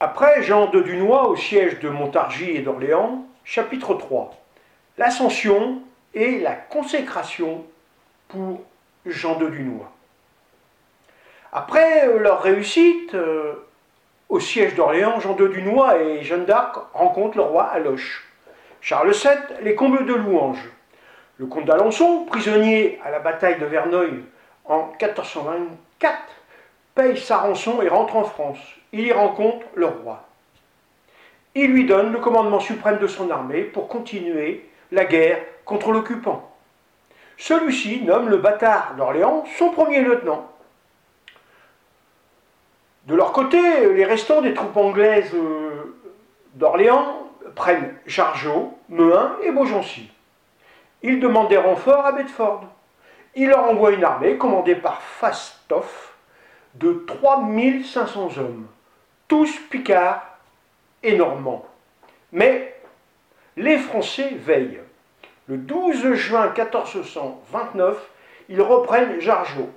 Après Jean de Dunois au siège de Montargis et d'Orléans, chapitre 3. L'ascension et la consécration pour Jean de Dunois. Après leur réussite euh, au siège d'Orléans, Jean de Dunois et Jeanne d'Arc rencontrent le roi à Loche. Charles VII les comble de louanges. Le comte d'Alençon, prisonnier à la bataille de Verneuil en 1424, paye sa rançon et rentre en France. Il y rencontre le roi. Il lui donne le commandement suprême de son armée pour continuer la guerre contre l'occupant. Celui-ci nomme le bâtard d'Orléans son premier lieutenant. De leur côté, les restants des troupes anglaises euh, d'Orléans prennent Jargeau, Mehun et Beaugency. Ils demandent des renforts à Bedford. Il leur envoie une armée commandée par Fastoff de 3500 hommes, tous picards et normands. Mais les Français veillent. Le 12 juin 1429, ils reprennent Jargeau.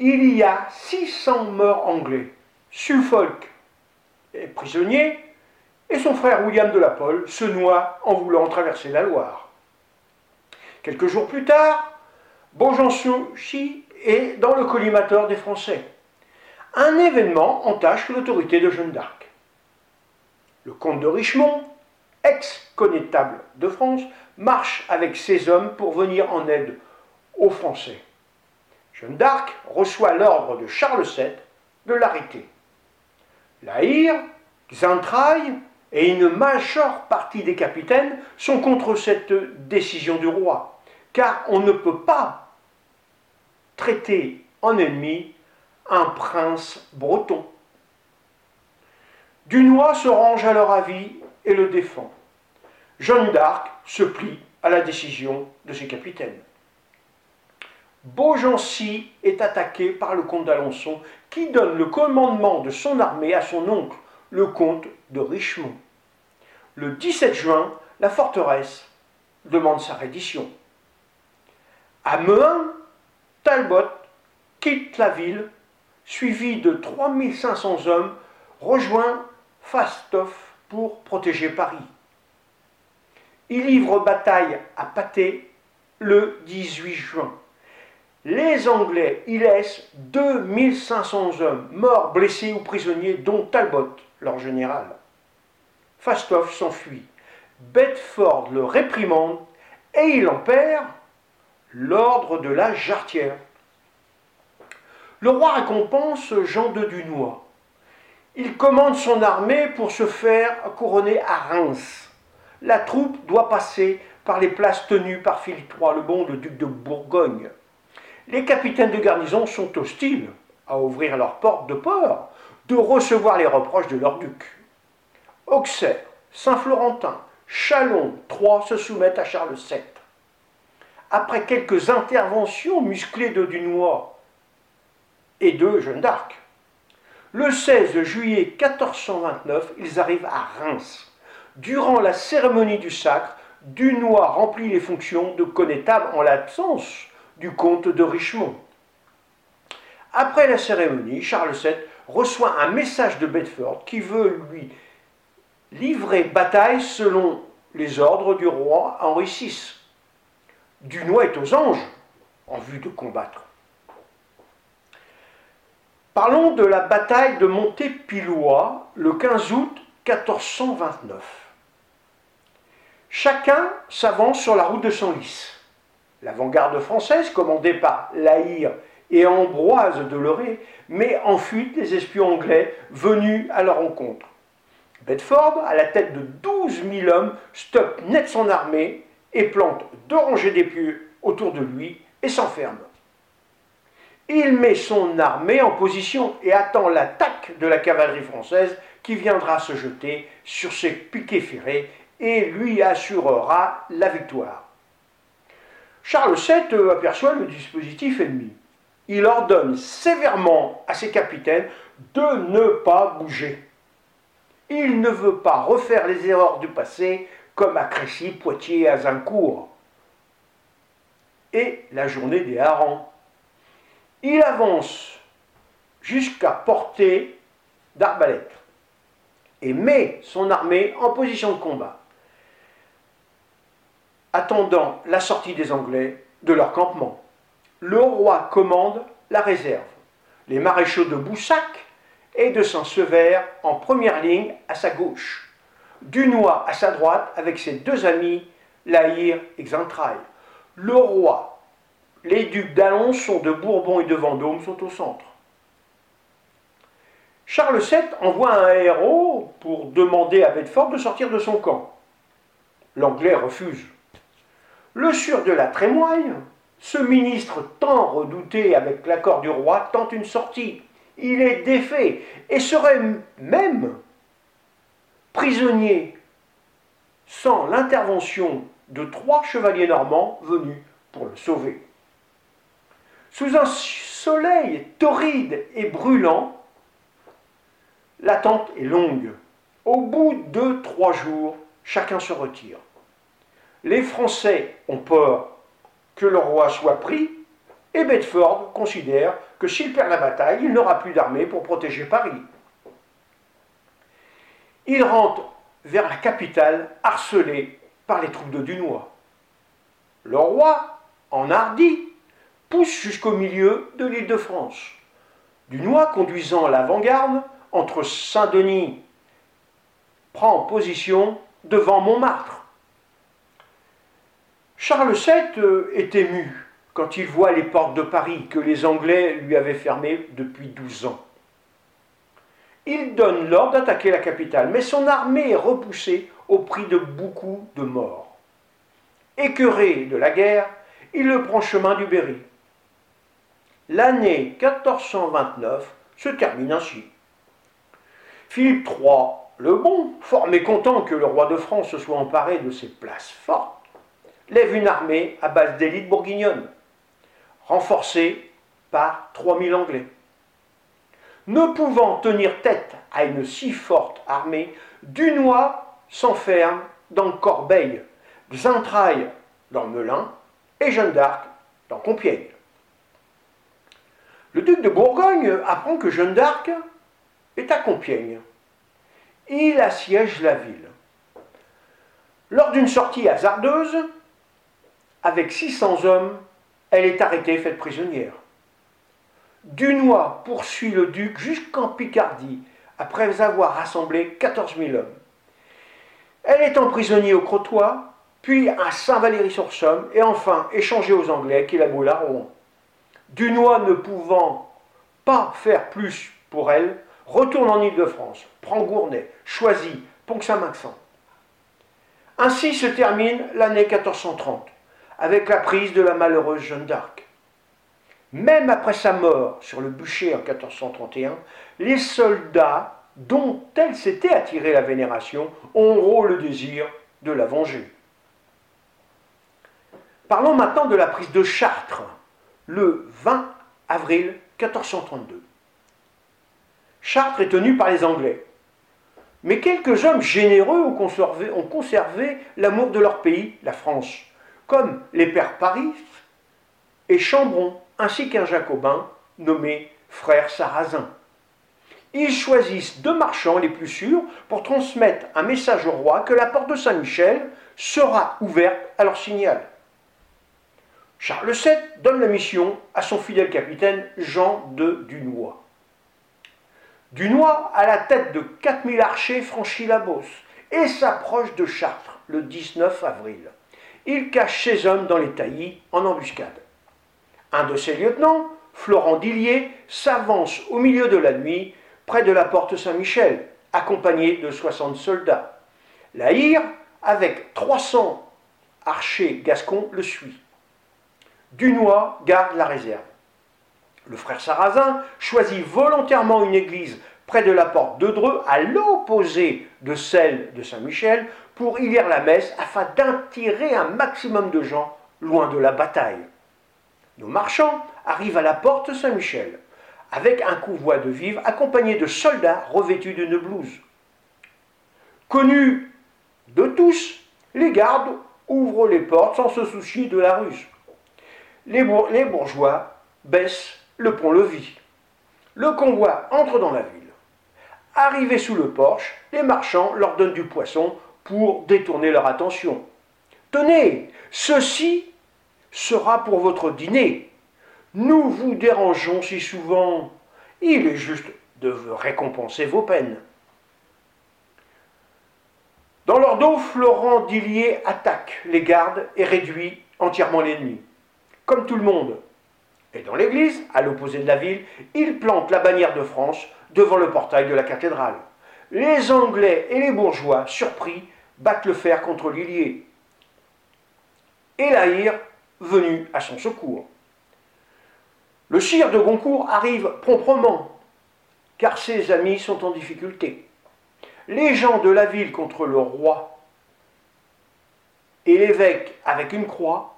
Il y a 600 morts anglais. Suffolk est prisonnier et son frère William de la Pole se noie en voulant traverser la Loire. Quelques jours plus tard, Beaugency est dans le collimateur des Français. Un événement entache l'autorité de Jeanne d'Arc. Le comte de Richemont, ex-connétable de France, marche avec ses hommes pour venir en aide aux Français. Jeanne d'Arc reçoit l'ordre de Charles VII de l'arrêter. La Hire, Xantraille et une majeure partie des capitaines sont contre cette décision du roi, car on ne peut pas traiter en ennemi un prince breton. Dunois se range à leur avis et le défend. Jeanne d'Arc se plie à la décision de ses capitaines. Beaugency est attaqué par le comte d'Alençon qui donne le commandement de son armée à son oncle, le comte de Richemont. Le 17 juin, la forteresse demande sa reddition. À Mehun, Talbot quitte la ville, suivi de 3500 hommes, rejoint Fastoff pour protéger Paris. Il livre bataille à Pâté le 18 juin les Anglais y laissent 2500 hommes, morts, blessés ou prisonniers, dont Talbot, leur général. Fastoff s'enfuit. Bedford le réprimande et il en perd l'ordre de la jarretière. Le roi récompense Jean de Dunois. Il commande son armée pour se faire couronner à Reims. La troupe doit passer par les places tenues par Philippe III le Bon, le duc de Bourgogne les capitaines de garnison sont hostiles à ouvrir leurs portes de port, de recevoir les reproches de leur duc. Auxerre, Saint-Florentin, Chalon, Troyes se soumettent à Charles VII. Après quelques interventions musclées de Dunois et de Jeanne d'Arc, le 16 juillet 1429, ils arrivent à Reims. Durant la cérémonie du sacre, Dunois remplit les fonctions de connétable en l'absence du comte de Richemont. Après la cérémonie, Charles VII reçoit un message de Bedford qui veut lui livrer bataille selon les ordres du roi Henri VI. Dunois est aux anges en vue de combattre. Parlons de la bataille de Montépillois le 15 août 1429. Chacun s'avance sur la route de Senlis. L'avant-garde française, commandée par Laïr et Ambroise de Loré, met en fuite les espions anglais venus à leur rencontre. Bedford, à la tête de 12 000 hommes, stoppe net son armée et plante deux rangées d'épieux autour de lui et s'enferme. Il met son armée en position et attend l'attaque de la cavalerie française qui viendra se jeter sur ses piquets ferrés et lui assurera la victoire. Charles VII aperçoit le dispositif ennemi. Il ordonne sévèrement à ses capitaines de ne pas bouger. Il ne veut pas refaire les erreurs du passé comme à Crécy, Poitiers et Azincourt. Et la journée des harengs. Il avance jusqu'à portée d'arbalète. et met son armée en position de combat, attendant la sortie des Anglais de leur campement. Le roi commande la réserve, les maréchaux de Boussac et de Saint-Sever en première ligne à sa gauche, Dunois à sa droite avec ses deux amis, Lahire et Xaintrailles. Le roi, les ducs d'Alençon, de Bourbon et de Vendôme sont au centre. Charles VII envoie un héros pour demander à Bedford de sortir de son camp. L'Anglais refuse. Le sûr de la Trémoille, ce ministre tant redouté avec l'accord du roi, tente une sortie. Il est défait et serait même prisonnier sans l'intervention de trois chevaliers normands venus pour le sauver. Sous un soleil torride et brûlant, L'attente est longue. Au bout de trois jours, chacun se retire. Les Français ont peur que le roi soit pris, et Bedford considère que s'il perd la bataille, il n'aura plus d'armée pour protéger Paris. Il rentre vers la capitale harcelé par les troupes de Dunois. Le roi, enhardi, pousse jusqu'au milieu de l'île de France. Dunois, conduisant l'avant-garde, entre Saint-Denis prend position devant Montmartre. Charles VII euh, est ému quand il voit les portes de Paris que les Anglais lui avaient fermées depuis douze ans. Il donne l'ordre d'attaquer la capitale, mais son armée est repoussée au prix de beaucoup de morts. Écœuré de la guerre, il le prend chemin du Berry. L'année 1429 se termine ainsi. Philippe III le Bon, fort mécontent que le roi de France se soit emparé de ces places fortes, lève une armée à base d'élite bourguignonne, renforcée par 3000 Anglais. Ne pouvant tenir tête à une si forte armée, Dunois s'enferme dans Corbeil, Xaintrailles dans Melun et Jeanne d'Arc dans Compiègne. Le duc de Bourgogne apprend que Jeanne d'Arc est à Compiègne. Il assiège la ville. Lors d'une sortie hasardeuse, avec 600 hommes, elle est arrêtée, faite prisonnière. Dunois poursuit le duc jusqu'en Picardie, après avoir rassemblé 14 000 hommes. Elle est emprisonnée au Crotoy, puis à Saint-Valery-sur-Somme, et enfin échangée aux Anglais qui la boulent à Rouen. Dunois ne pouvant pas faire plus pour elle, retourne en Île-de-France, prend Gournay, choisit Pont-Saint-Maxent. Ainsi se termine l'année 1430, avec la prise de la malheureuse Jeanne d'Arc. Même après sa mort sur le bûcher en 1431, les soldats dont elle s'était attirée la vénération auront le désir de la venger. Parlons maintenant de la prise de Chartres, le 20 avril 1432. Chartres est tenue par les Anglais. Mais quelques hommes généreux ont conservé, l'amour de leur pays, la France, comme les pères Paris et Chambron, ainsi qu'un jacobin nommé frère Sarrazin. Ils choisissent deux marchands les plus sûrs pour transmettre un message au roi que la porte de Saint-Michel sera ouverte à leur signal. Charles VII donne la mission à son fidèle capitaine Jean de Dunois. Dunois, à la tête de 4000 archers, franchit la Beauce et s'approche de Chartres le 19 avril. Il cache ses hommes dans les taillis en embuscade. Un de ses lieutenants, Florent Dillier, s'avance au milieu de la nuit près de la porte Saint-Michel, accompagné de 60 soldats. La Hire, avec 300 archers gascons, le suit. Dunois garde la réserve. Le frère Sarrazin choisit volontairement une église près de la porte de Dreux, à l'opposé de celle de Saint-Michel, pour y lire la messe afin d'attirer un maximum de gens loin de la bataille. Nos marchands arrivent à la porte Saint-Michel, avec un convoi de vivres accompagné de soldats revêtus d'une blouse. Connus de tous, les gardes ouvrent les portes sans se soucier de la ruse. Les, bourgeois baissent le pont-levis. Le convoi entre dans la ville. Arrivés sous le porche, les marchands leur donnent du poisson pour détourner leur attention. Tenez, ceci sera pour votre dîner. Nous vous dérangeons si souvent. Il est juste de récompenser vos peines. Dans leur dos, Florent Dillier attaque les gardes et réduit entièrement l'ennemi. Comme tout le monde. Et dans l'église, à l'opposé de la ville, il plante la bannière de France devant le portail de la cathédrale. Les Anglais et les bourgeois, surpris, battent le fer contre Lillier. Et l'Aïr, venu à son secours. Le sire de Goncourt arrive promptement, car ses amis sont en difficulté. Les gens de la ville contre le roi et l'évêque avec une croix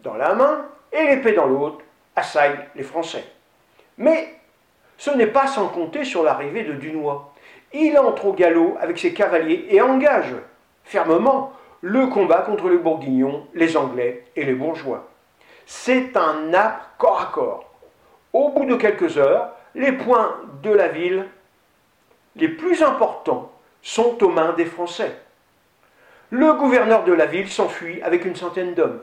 dans la main et l'épée dans l'autre assaillent les Français. Mais ce n'est pas sans compter sur l'arrivée de Dunois. Il entre au galop avec ses cavaliers et engage fermement le combat contre les Bourguignons, les Anglais et les bourgeois. C'est un âpre corps à corps. Au bout de quelques heures, les points de la ville les plus importants sont aux mains des Français. Le gouverneur de la ville s'enfuit avec une centaine d'hommes.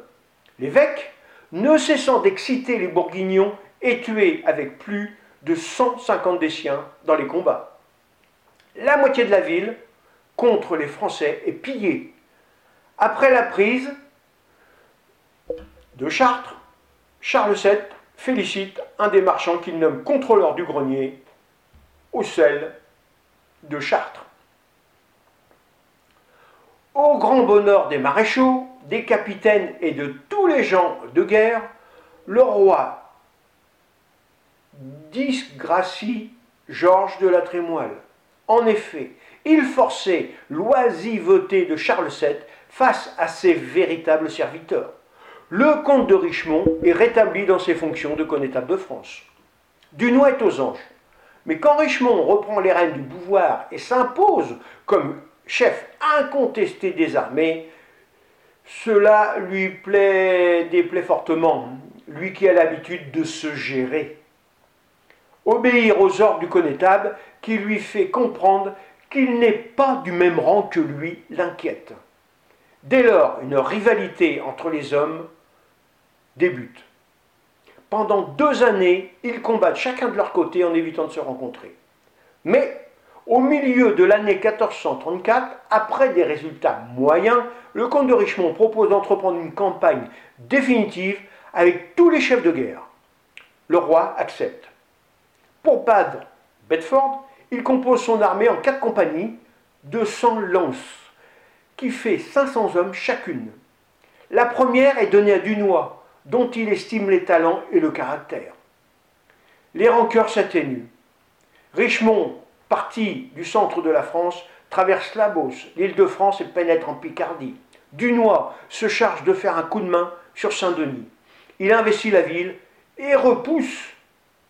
L'évêque, ne cessant d'exciter les Bourguignons, est tué avec plus de 150 des siens dans les combats. La moitié de la ville, contre les Français, est pillée. Après la prise de Chartres, Charles VII félicite un des marchands qu'il nomme contrôleur du grenier au sel de Chartres. Au grand bonheur des maréchaux, des capitaines et de tous les gens de guerre, le roi disgracie Georges de la Trémoille. En effet, il forçait l'oisiveté de Charles VII face à ses véritables serviteurs le comte de Richemont est rétabli dans ses fonctions de connétable de France. Dunois est aux anges. Mais quand Richemont reprend les rênes du pouvoir et s'impose comme chef incontesté des armées, cela lui plaît, déplaît fortement, lui qui a l'habitude de se gérer. Obéir aux ordres du connétable qui lui fait comprendre qu'il n'est pas du même rang que lui l'inquiète. Dès lors, une rivalité entre les hommes débute. Pendant deux années, ils combattent chacun de leur côté en évitant de se rencontrer. Mais au milieu de l'année 1434, après des résultats moyens, le comte de Richemont propose d'entreprendre une campagne définitive avec tous les chefs de guerre. Le roi accepte. Pour battre Bedford, il compose son armée en quatre compagnies de 100 lances, qui fait 500 hommes chacune. La première est donnée à Dunois, dont il estime les talents et le caractère. Les rancœurs s'atténuent. Richemont, parti du centre de la France, traverse la Beauce, l'île de France et pénètre en Picardie. Dunois se charge de faire un coup de main sur Saint-Denis. Il investit la ville et repousse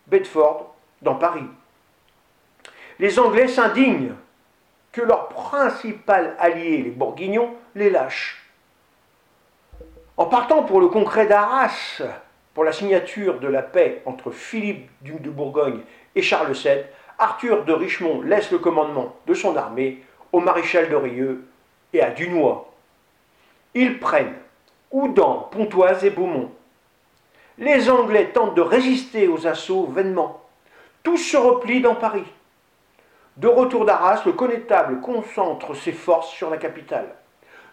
Bedford dans Paris. Les Anglais s'indignent que leur principal allié, les Bourguignons, les lâchent. En partant pour le concret d'Arras, pour la signature de la paix entre Philippe duc de Bourgogne et Charles VII, Arthur de Richemont laisse le commandement de son armée au maréchal de Rieux et à Dunois. Ils prennent Oudan, Pontoise et Beaumont. Les Anglais tentent de résister aux assauts vainement. Tous se replient dans Paris. De retour d'Arras, le connétable concentre ses forces sur la capitale.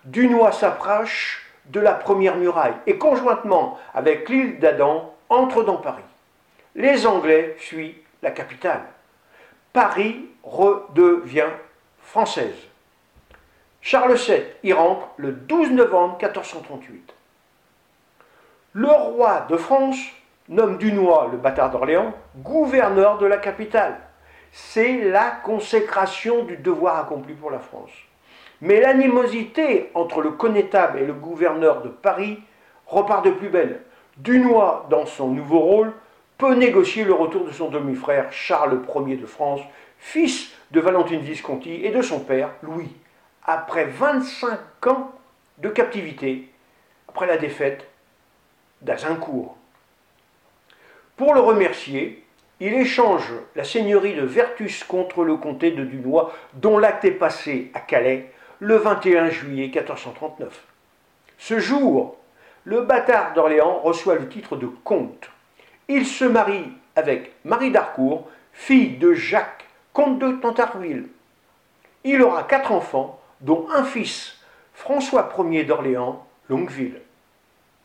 Dunois s'approche de la première muraille et conjointement avec l'île d'Adam entre dans Paris. Les Anglais fuient la capitale. Paris redevient française. Charles VII y rentre le 12 novembre 1438. Le roi de France nomme Dunois, le bâtard d'Orléans, gouverneur de la capitale. C'est la consécration du devoir accompli pour la France. Mais l'animosité entre le connétable et le gouverneur de Paris repart de plus belle. Dunois, dans son nouveau rôle, peut négocier le retour de son demi-frère Charles Ier de France, fils de Valentine Visconti et de son père, Louis, après 25 ans de captivité, après la défaite d'Azincourt. Pour le remercier, il échange la seigneurie de Vertus contre le comté de Dunois, dont l'acte est passé à Calais le 21 juillet 1439. Ce jour, le bâtard d'Orléans reçoit le titre de comte. Il se marie avec Marie d'Harcourt, fille de Jacques, comte de Tantarville. Il aura quatre enfants, dont un fils, François Ier d'Orléans, Longueville.